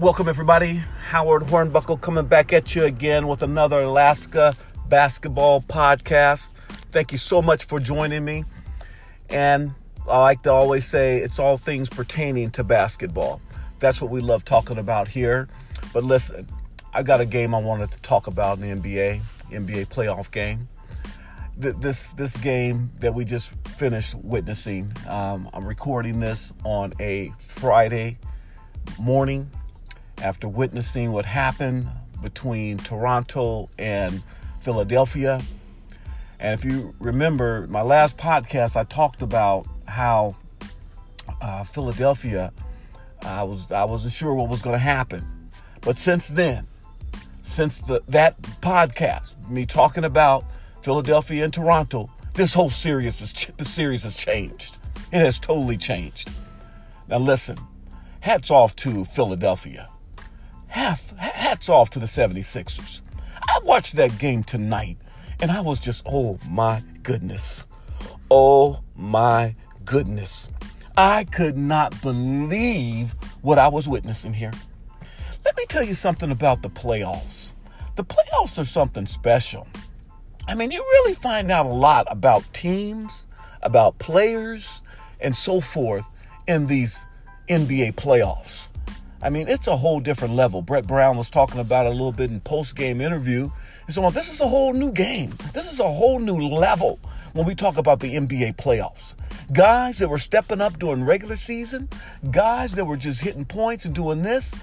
Welcome, everybody. Howard Hornbuckle coming back at you again with another Alaska basketball podcast. Thank you so much for joining me. And I like to always say it's all things pertaining to basketball. That's what we love talking about here. But listen, I got a game I wanted to talk about in the NBA, NBA playoff game. This this game that we just finished witnessing. Um, I'm recording this on a Friday morning after witnessing what happened between Toronto and Philadelphia. And if you remember my last podcast, I talked about how uh, Philadelphia, I was I wasn't sure what was going to happen, but since then, since the that podcast, me talking about Philadelphia and Toronto, this whole series is the series has changed. It has totally changed. Now listen, hats off to Philadelphia. Hats off to the 76ers. I watched that game tonight and I was just, oh my goodness. Oh my goodness. I could not believe what I was witnessing here. Let me tell you something about the playoffs. The playoffs are something special. I mean, you really find out a lot about teams, about players, and so forth in these NBA playoffs. I mean, it's a whole different level. Brett Brown was talking about it a little bit in post-game interview. He's saying, well, this is a whole new game. This is a whole new level when we talk about the NBA playoffs. Guys that were stepping up during regular season, guys that were just hitting points and doing this,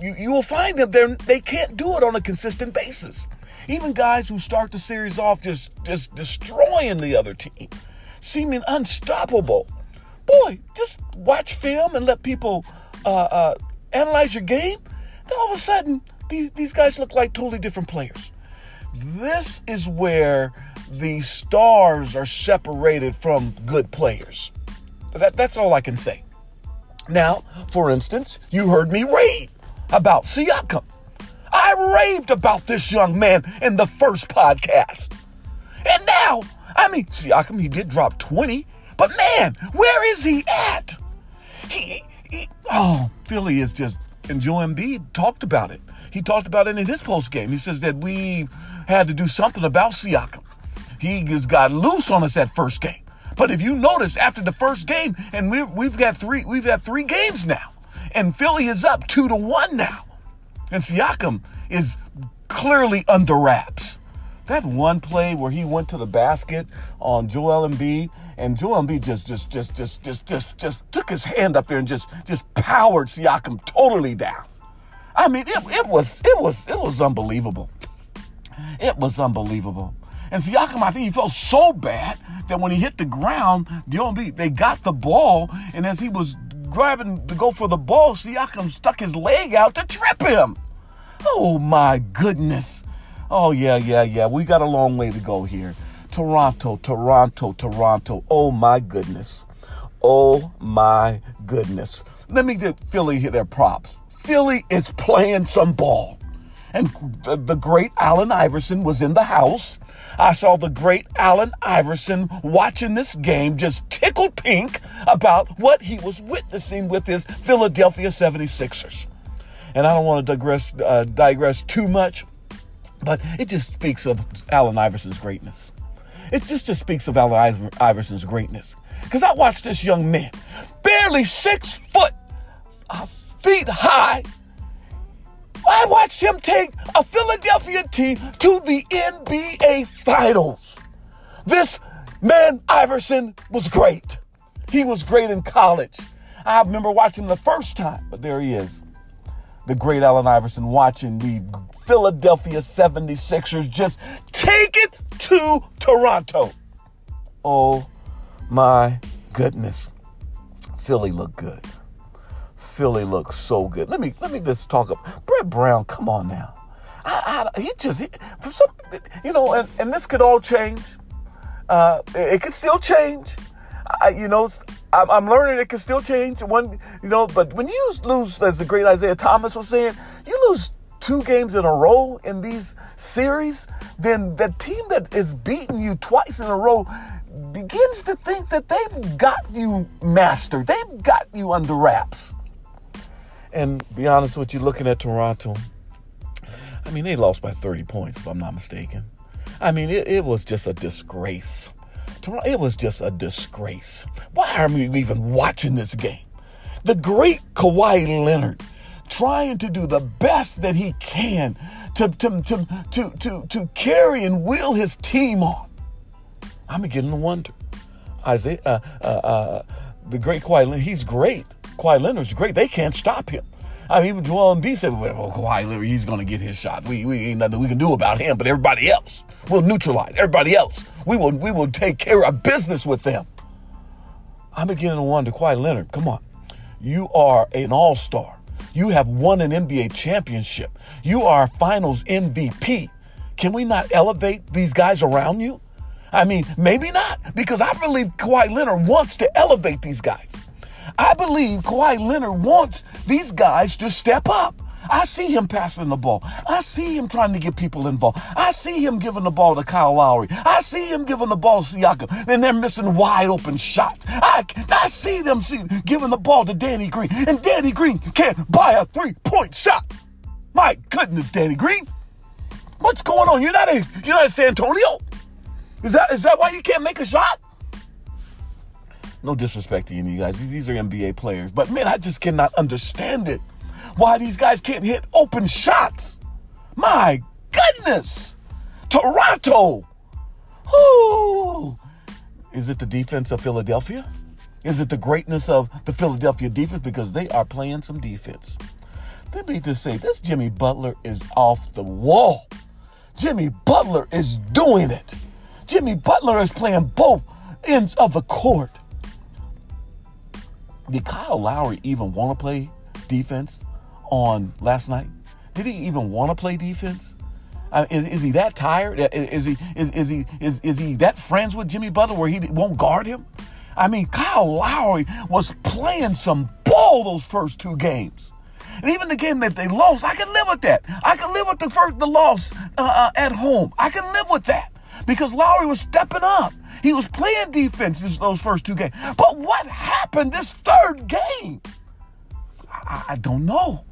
you, you will find that they're, they can't do it on a consistent basis. Even guys who start the series off just, just destroying the other team, seeming unstoppable. Boy, just watch film and let people uh, uh, analyze your game, then all of a sudden, these, these guys look like totally different players. This is where the stars are separated from good players. That, that's all I can say. Now, for instance, you heard me rave about Siakam. I raved about this young man in the first podcast. And now, I mean, Siakam, he did drop 20, but man, where is he at? He, oh, Philly is just, and Joel Embiid talked about it. He talked about it in his post game. He says that we had to do something about Siakam. He just got loose on us that first game. But if you notice, after the first game, and we, we've got three, we've got three games now, and Philly is up two to one now, and Siakam is clearly under wraps. That one play where he went to the basket on Joel Embiid and Joel Embiid just, just, just, just, just, just, just took his hand up there and just, just powered Siakam totally down. I mean, it, it was, it was, it was unbelievable. It was unbelievable. And Siakam, I think he felt so bad that when he hit the ground, Joel Embiid, they got the ball, and as he was grabbing to go for the ball, Siakam stuck his leg out to trip him. Oh my goodness. Oh yeah, yeah, yeah. We got a long way to go here. Toronto, Toronto, Toronto. Oh my goodness. Oh my goodness. Let me get Philly their props. Philly is playing some ball. And the great Allen Iverson was in the house. I saw the great Allen Iverson watching this game just tickled pink about what he was witnessing with his Philadelphia 76ers. And I don't want to digress, uh, digress too much, but it just speaks of Allen Iverson's greatness. It just, just speaks of Allen Iverson's greatness. Because I watched this young man, barely six foot, uh, feet high. I watched him take a Philadelphia team to the NBA Finals. This man, Iverson, was great. He was great in college. I remember watching him the first time, but there he is. The great Allen Iverson watching the Philadelphia 76ers just take it to Toronto. Oh my goodness. Philly looked good. Philly looks so good. Let me let me just talk up. Brett Brown, come on now. I, I, he just he, for some, you know, and, and this could all change. Uh, it, it could still change. I, you know, I'm, learning it can still change. One, you know, but when you lose, as the great Isiah Thomas was saying, you lose two games in a row in these series, then the team that is beating you twice in a row begins to think that they've got you mastered. They've got you under wraps. And be honest with you, looking at Toronto, I mean, they lost by 30 points, if I'm not mistaken. I mean, it, it was just a disgrace. It was just a disgrace. Why are we even watching this game? The great Kawhi Leonard trying to do the best that he can to, to, to, to, to, to carry and wheel his team on. I'm beginning to wonder. Isiah, uh, uh, uh, the great Kawhi Leonard, he's great. Kawhi Leonard's great. They can't stop him. I mean, even Joel Embiid said, well, Kawhi Leonard, he's going to get his shot. We, we ain't nothing we can do about him, but everybody else, we'll neutralize everybody else. We will, we will take care of business with them. I'm beginning to wonder, Kawhi Leonard, come on. You are an all-star. You have won an NBA championship. You are finals MVP. Can we not elevate these guys around you? I mean, maybe not, because I believe Kawhi Leonard wants to elevate these guys. I believe Kawhi Leonard wants these guys to step up. I see him passing the ball. I see him trying to get people involved. I see him giving the ball to Kyle Lowry. I see him giving the ball to Siakam. And they're missing wide open shots. I, I see them see, giving the ball to Danny Green. And Danny Green can't buy a three point shot. My goodness, Danny Green. What's going on? You're not a you're not a San Antonio? Is that is that why you can't make a shot? No disrespect to any of you guys. These, these are NBA players. But man, I just cannot understand it. Why these guys can't hit open shots. My goodness. Toronto. Ooh. Is it the defense of Philadelphia? Is it the greatness of the Philadelphia defense? Because they are playing some defense. Let me just say this Jimmy Butler is off the wall. Jimmy Butler is doing it. Jimmy Butler is playing both ends of the court. Did Kyle Lowry even want to play defense on last night? Did he even want to play defense? Uh, is, is he that tired? Is he is, is he is, is he that friends with Jimmy Butler where he won't guard him? I mean, Kyle Lowry was playing some ball those first two games. And even the game that they lost, I can live with that. I can live with the first the loss uh, uh, at home. I can live with that because Lowry was stepping up. He was playing defense those first two games. But what happened this third game? I, I don't know.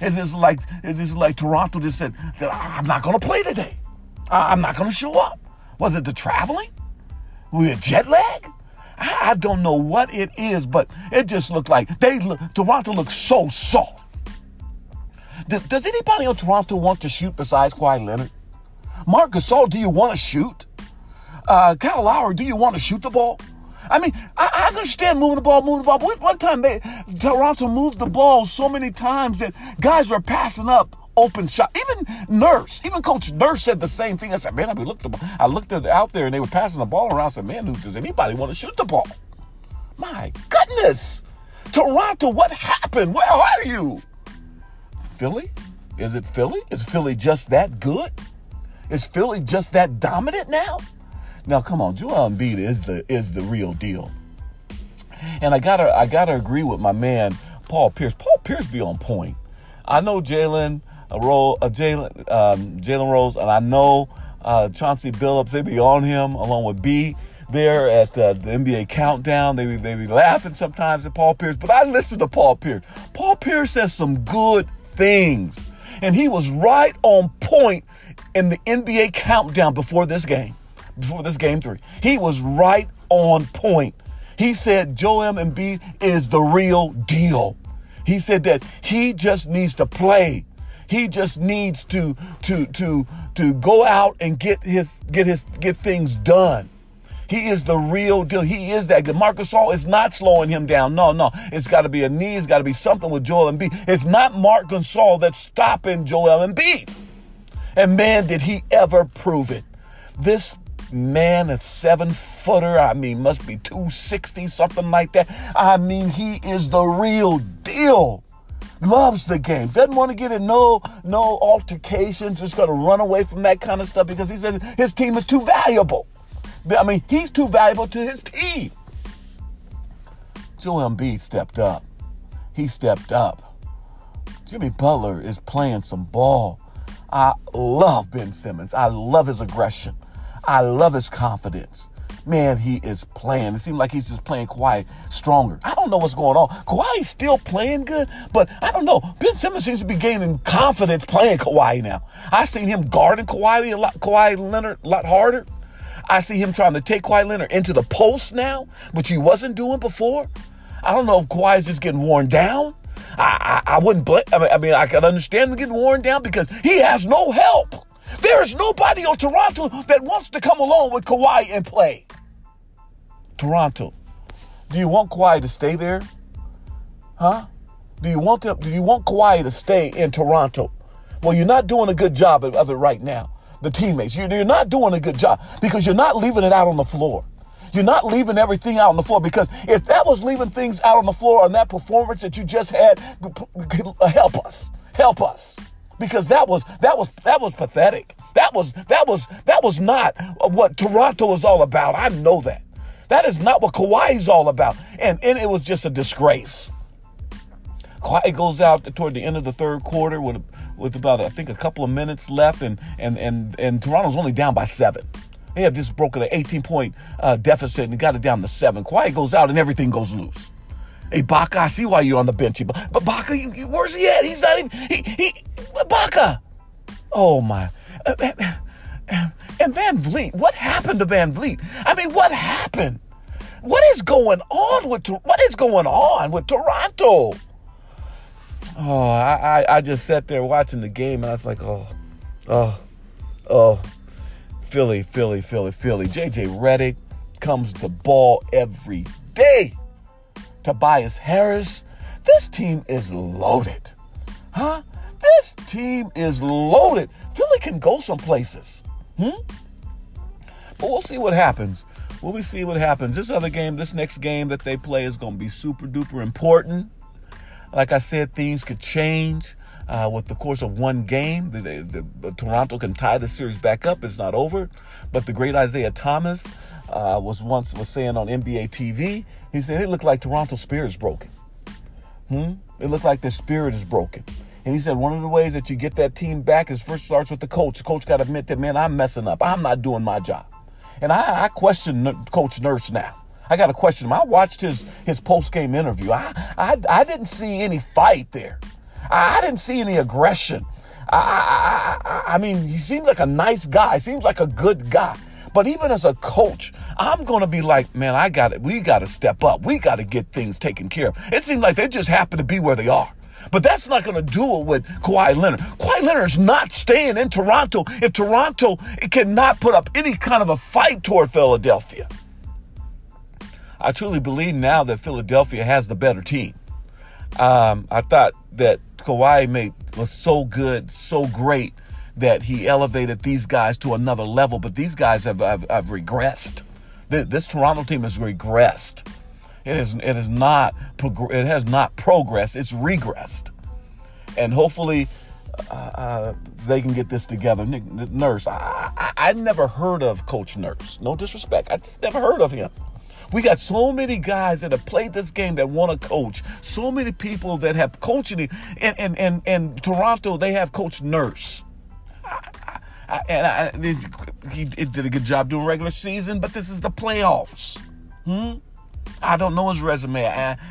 It's just like it's just like Toronto just said that I'm not going to play today. I'm not going to show up. Was it the traveling? We jet lag? I don't know what it is, but it just looked like they look, Toronto looks so soft. Does anybody on Toronto want to shoot besides Kawhi Leonard? Marc Gasol, do you want to shoot? Uh, Kyle Lowry, do you want to shoot the ball? I mean, I, I understand moving the ball, moving the ball. But one time, they Toronto moved the ball so many times that guys were passing up open shot. Even Nurse, even Coach Nurse said the same thing. I said, man, I looked, at, I looked at, out there and they were passing the ball around. I said, man, does anybody want to shoot the ball? My goodness, Toronto, what happened? Where are you? Philly? Is it Philly? Is Philly just that good? Is Philly just that dominant now? Now, come on, Joel Embiid is the is the real deal. And I gotta I gotta agree with my man Paul Pierce. Paul Pierce be on point. I know Jalen uh, Rose, uh, Jalen um, Jalen Rose, and I know uh, Chauncey Billups. They be on him along with B there at uh, the NBA countdown. They be, they be laughing sometimes at Paul Pierce, but I listen to Paul Pierce. Paul Pierce says some good things, and he was right on point in the NBA countdown before this game, before this game three. He was right on point. He said Joel Embiid is the real deal. He said that he just needs to play. He just needs to to to to go out and get his get his get things done. He is the real deal. He is that good. Marc Gasol is not slowing him down. No, no. It's got to be a knee. It's got to be something with Joel Embiid. It's not Marc Gasol that's stopping Joel Embiid. And man, did he ever prove it. This man, a seven footer, I mean, must be 260, something like that. I mean, he is the real deal. Loves the game. Doesn't want to get in no no altercations. Just gonna run away from that kind of stuff because he says his team is too valuable. I mean, he's too valuable to his team. Joel Embiid stepped up. He stepped up. Jimmy Butler is playing some ball. I love Ben Simmons. I love his aggression. I love his confidence. man, he is playing. It seems like he's just playing Kawhi stronger. I don't know what's going on. Kawhi's still playing good, but I don't know. Ben Simmons seems to be gaining confidence playing Kawhi now. I seen him guarding Kawhi a lot, Kawhi Leonard a lot harder. I see him trying to take Kawhi Leonard into the post now, which he wasn't doing before. I don't know if Kawhi's just getting worn down. I, I, I wouldn't blame. I mean, I mean, I can understand him getting worn down because he has no help. There is nobody on Toronto that wants to come along with Kawhi and play. Toronto, do you want Kawhi to stay there? Huh? Do you want them, Do you want Kawhi to stay in Toronto? Well, you're not doing a good job of, it right now. The teammates, you're, you're not doing a good job because you're not leaving it out on the floor. You're not leaving everything out on the floor because if that was leaving things out on the floor on that performance that you just had, help us, help us because that was that was that was pathetic. That was that was that was not what Toronto is all about. I know that. That is not what Kawhi is all about. And, and it was just a disgrace. Kawhi goes out toward the end of the third quarter with with about I think a couple of minutes left, and and and and Toronto's only down by seven. They had just broken an 18 point uh, deficit and got it down to seven. Kawhi goes out and everything goes loose. Hey, Baca, I see why you're on the bench. But Baca, where's he at? He's not even. He, he, Baca. Oh, my. Uh, uh, uh, and VanVleet, what happened to VanVleet? I mean, what happened? What is going on with what is going on with Toronto? Oh, I, I, I just sat there watching the game and I was like, oh, oh, oh, Philly, Philly, Philly, Philly. JJ Redick comes the ball every day. Tobias Harris. This team is loaded. Huh? This team is loaded. Philly can go some places. Hmm? But we'll see what happens. Will we see what happens? This other game, this next game that they play is going to be super duper important. Like I said, things could change uh, with the course of one game. The, the, the, Toronto can tie the series back up. It's not over. But the great Isiah Thomas uh, was once was saying on NBA TV, he said it looked like Toronto's spirit is broken. Hmm? It looked like their spirit is broken. And he said one of the ways that you get that team back is first starts with the coach. The coach got to admit that, man, I'm messing up. I'm not doing my job. And I, I question Coach Nurse now. I got to question him. I watched his his post game interview. I, I I didn't see any fight there. I, didn't see any aggression. I, I, I mean, he seems like a nice guy. Seems like a good guy. But even as a coach, I'm to be like, man, I got it. We got to step up. We got to get things taken care of. It seems like they just happen to be where they are. But that's not going to do it with Kawhi Leonard. Kawhi Leonard is not staying in Toronto if Toronto cannot put up any kind of a fight toward Philadelphia. I truly believe now that Philadelphia has the better team. Um, I thought that Kawhi made was so good, so great that he elevated these guys to another level. But these guys have, have, have regressed. This Toronto team has regressed. It is it is not it has not progressed. It's regressed, and hopefully uh, uh, they can get this together. Nick, Nurse, I, I I never heard of Coach Nurse. No disrespect, I just never heard of him. We got so many guys that have played this game that want to coach. So many people that have coaching. And and and, and Toronto, they have Coach Nurse. I, I, and I, he did a good job doing regular season, but this is the playoffs. Hmm? I don't know his resume,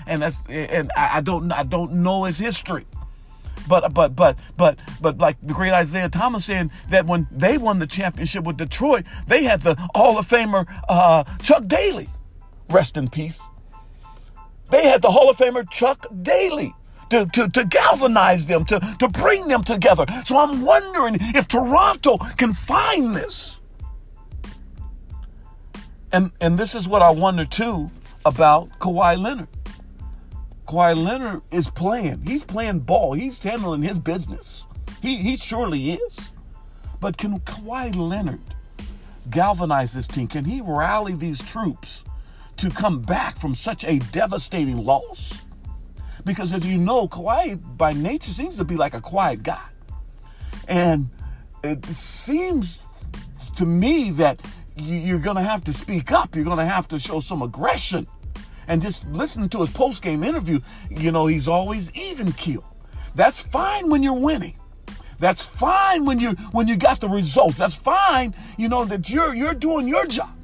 and that's and I don't I don't know his history. But but but but but like the great Isiah Thomas saying that when they won the championship with Detroit, they had the Hall of Famer uh, Chuck Daly, rest in peace. They had the Hall of Famer Chuck Daly. To, to, to galvanize them, to, to bring them together. So I'm wondering if Toronto can find this. And, and this is what I wonder too about Kawhi Leonard. Kawhi Leonard is playing. He's playing ball. He's handling his business. He, he surely is. But can Kawhi Leonard galvanize this team? Can he rally these troops to come back from such a devastating loss? Because as you know, Kawhi by nature seems to be like a quiet guy. And it seems to me that you're going to have to speak up. You're going to have to show some aggression and just listening to his post game interview, you know, he's always even keel. That's fine when you're winning. That's fine when you when you got the results. That's fine, you know, that you're you're doing your job.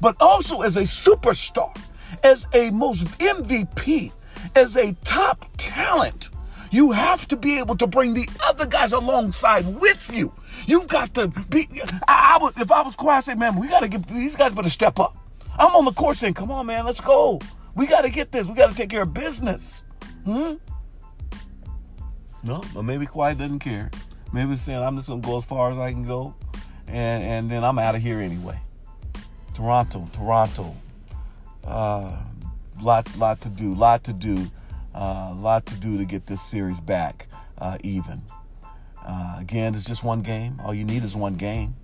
But also as a superstar, as a most MVP, as a top talent. You have to be able to bring the other guys alongside with you. You've got to be. I, I would, if I was quiet, I'd say, man, we got to get these guys better step up. I'm on the court saying, come on, man, let's go. We got to get this. We got to take care of business. Hmm? No, but maybe quiet doesn't care. Maybe saying, I'm just going to go as far as I can go, and, and then I'm out of here anyway. Toronto, Toronto. Uh, lot, lot to do, lot to do, uh, lot to do to get this series back uh, even. Uh, again, it's just one game. All you need is one game.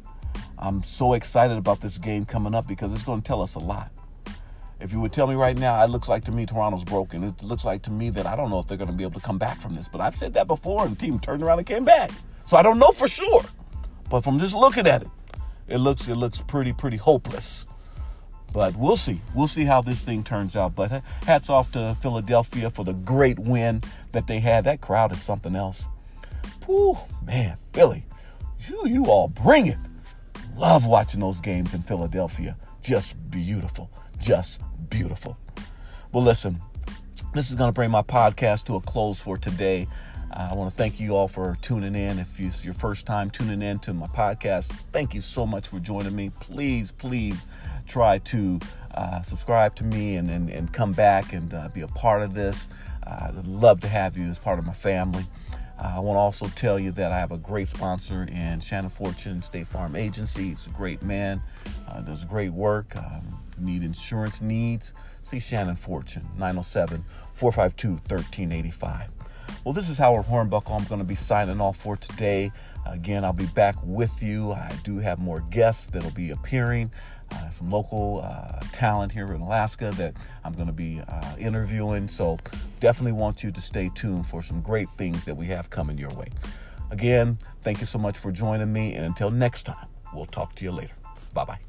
I'm so excited about this game coming up because it's going to tell us a lot. If you would tell me right now, it looks like to me Toronto's broken. It looks like to me that I don't know if they're going to be able to come back from this. But I've said that before, and the team turned around and came back. So I don't know for sure. But from just looking at it, it looks it looks pretty pretty hopeless. But we'll see. We'll see how this thing turns out. But hats off to Philadelphia for the great win that they had. That crowd is something else. Whew, man, Philly, you you all bring it. Love watching those games in Philadelphia. Just beautiful. Just beautiful. Well, listen, this is going to bring my podcast to a close for today. I want to thank you all for tuning in. If it's your first time tuning in to my podcast, thank you so much for joining me. Please, please try to uh, subscribe to me and, and, and come back and uh, be a part of this. Uh, I'd love to have you as part of my family. I want to also tell you that I have a great sponsor in Shannon Fortune State Farm Agency. It's a great man, uh, does great work. Um, need insurance needs, see Shannon Fortune, 907 452 1385. Well, this is Howard Hornbuckle. I'm going to be signing off for today. Again, I'll be back with you. I do have more guests that'll be appearing. Uh, some local uh, talent here in Alaska that I'm going to be uh, interviewing. So definitely want you to stay tuned for some great things that we have coming your way. Again, thank you so much for joining me. And until next time, we'll talk to you later. Bye bye.